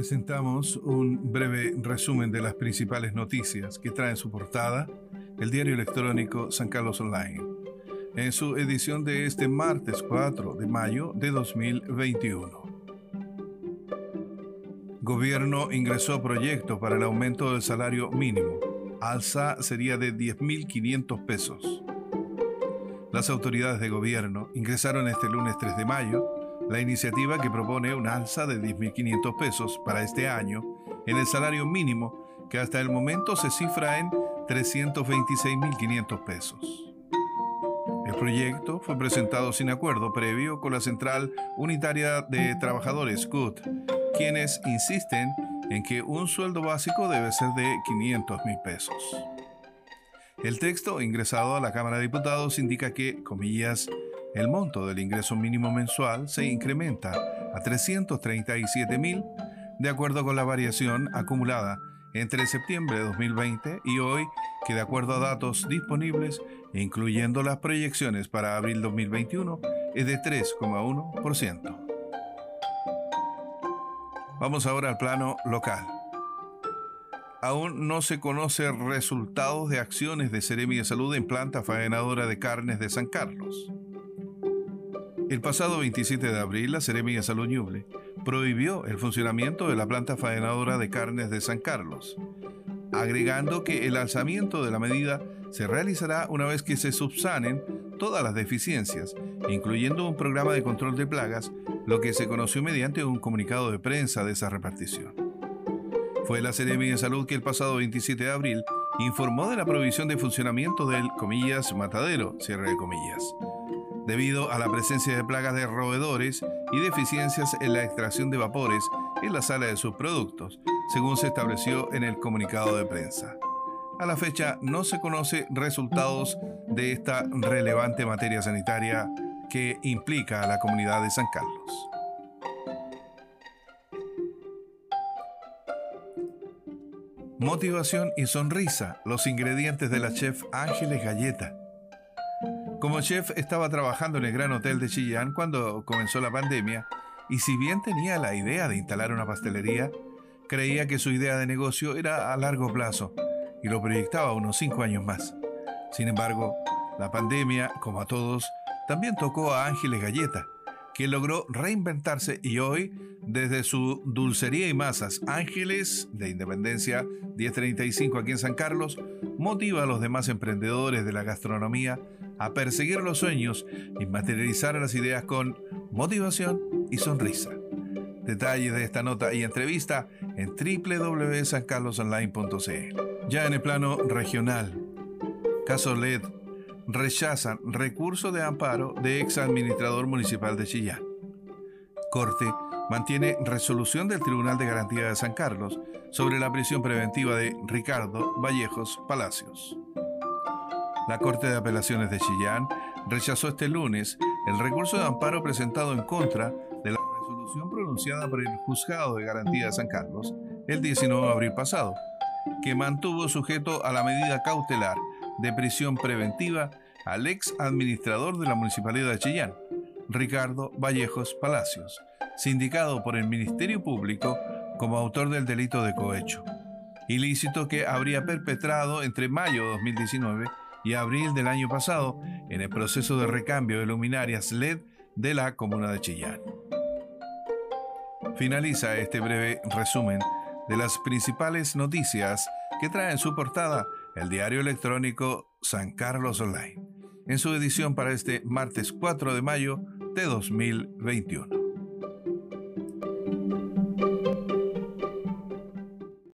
presentamos un breve resumen de las principales noticias que trae en su portada el diario electrónico San Carlos Online, en su edición de este martes 4 de mayo de 2021. Gobierno ingresó proyecto para el aumento del salario mínimo. Alza sería de 10.500 pesos. Las autoridades de gobierno ingresaron este lunes 3 de mayo la iniciativa que propone un alza de 10.500 pesos para este año en el salario mínimo que hasta el momento se cifra en 326.500 pesos. El proyecto fue presentado sin acuerdo previo con la Central Unitaria de Trabajadores CUT, quienes insisten en que un sueldo básico debe ser de 500 mil pesos. El texto ingresado a la Cámara de Diputados indica que, comillas, el monto del ingreso mínimo mensual se incrementa a 337 mil de acuerdo con la variación acumulada entre septiembre de 2020 y hoy, que de acuerdo a datos disponibles, incluyendo las proyecciones para abril 2021, es de 3,1%. Vamos ahora al plano local. Aún no se conocen resultados de acciones de Ceremi de Salud en planta faenadora de carnes de San Carlos. El pasado 27 de abril, la Seremi de Salud Ñuble prohibió el funcionamiento de la planta faenadora de carnes de San Carlos, agregando que el alzamiento de la medida se realizará una vez que se subsanen todas las deficiencias, incluyendo un programa de control de plagas, lo que se conoció mediante un comunicado de prensa de esa repartición. Fue la Seremi de Salud que el pasado 27 de abril informó de la prohibición de funcionamiento del, comillas, matadero, cierre de comillas, debido a la presencia de plagas de roedores y deficiencias en la extracción de vapores en la sala de sus productos, según se estableció en el comunicado de prensa. A la fecha no se conoce resultados de esta relevante materia sanitaria que implica a la comunidad de San Carlos. Motivación y sonrisa, los ingredientes de la chef Ángeles Galleta como chef estaba trabajando en el Gran Hotel de Chillán cuando comenzó la pandemia y si bien tenía la idea de instalar una pastelería, creía que su idea de negocio era a largo plazo y lo proyectaba unos cinco años más. Sin embargo, la pandemia, como a todos, también tocó a Ángeles Galleta, quien logró reinventarse y hoy, desde su dulcería y masas Ángeles de Independencia 1035 aquí en San Carlos, motiva a los demás emprendedores de la gastronomía a perseguir los sueños y materializar las ideas con motivación y sonrisa. Detalles de esta nota y entrevista en www.sancarlosonline.cl. Ya en el plano regional, caso LED rechazan recurso de amparo de ex administrador municipal de Chillán. Corte mantiene resolución del Tribunal de Garantía de San Carlos sobre la prisión preventiva de Ricardo Vallejos Palacios. La Corte de Apelaciones de Chillán rechazó este lunes el recurso de amparo presentado en contra de la resolución pronunciada por el Juzgado de Garantía de San Carlos el 19 de abril pasado, que mantuvo sujeto a la medida cautelar de prisión preventiva al ex administrador de la Municipalidad de Chillán, Ricardo Vallejos Palacios, sindicado por el Ministerio Público como autor del delito de cohecho, ilícito que habría perpetrado entre mayo de 2019 y abril del año pasado en el proceso de recambio de luminarias LED de la comuna de Chillán. Finaliza este breve resumen de las principales noticias que trae en su portada el diario electrónico San Carlos Online, en su edición para este martes 4 de mayo de 2021.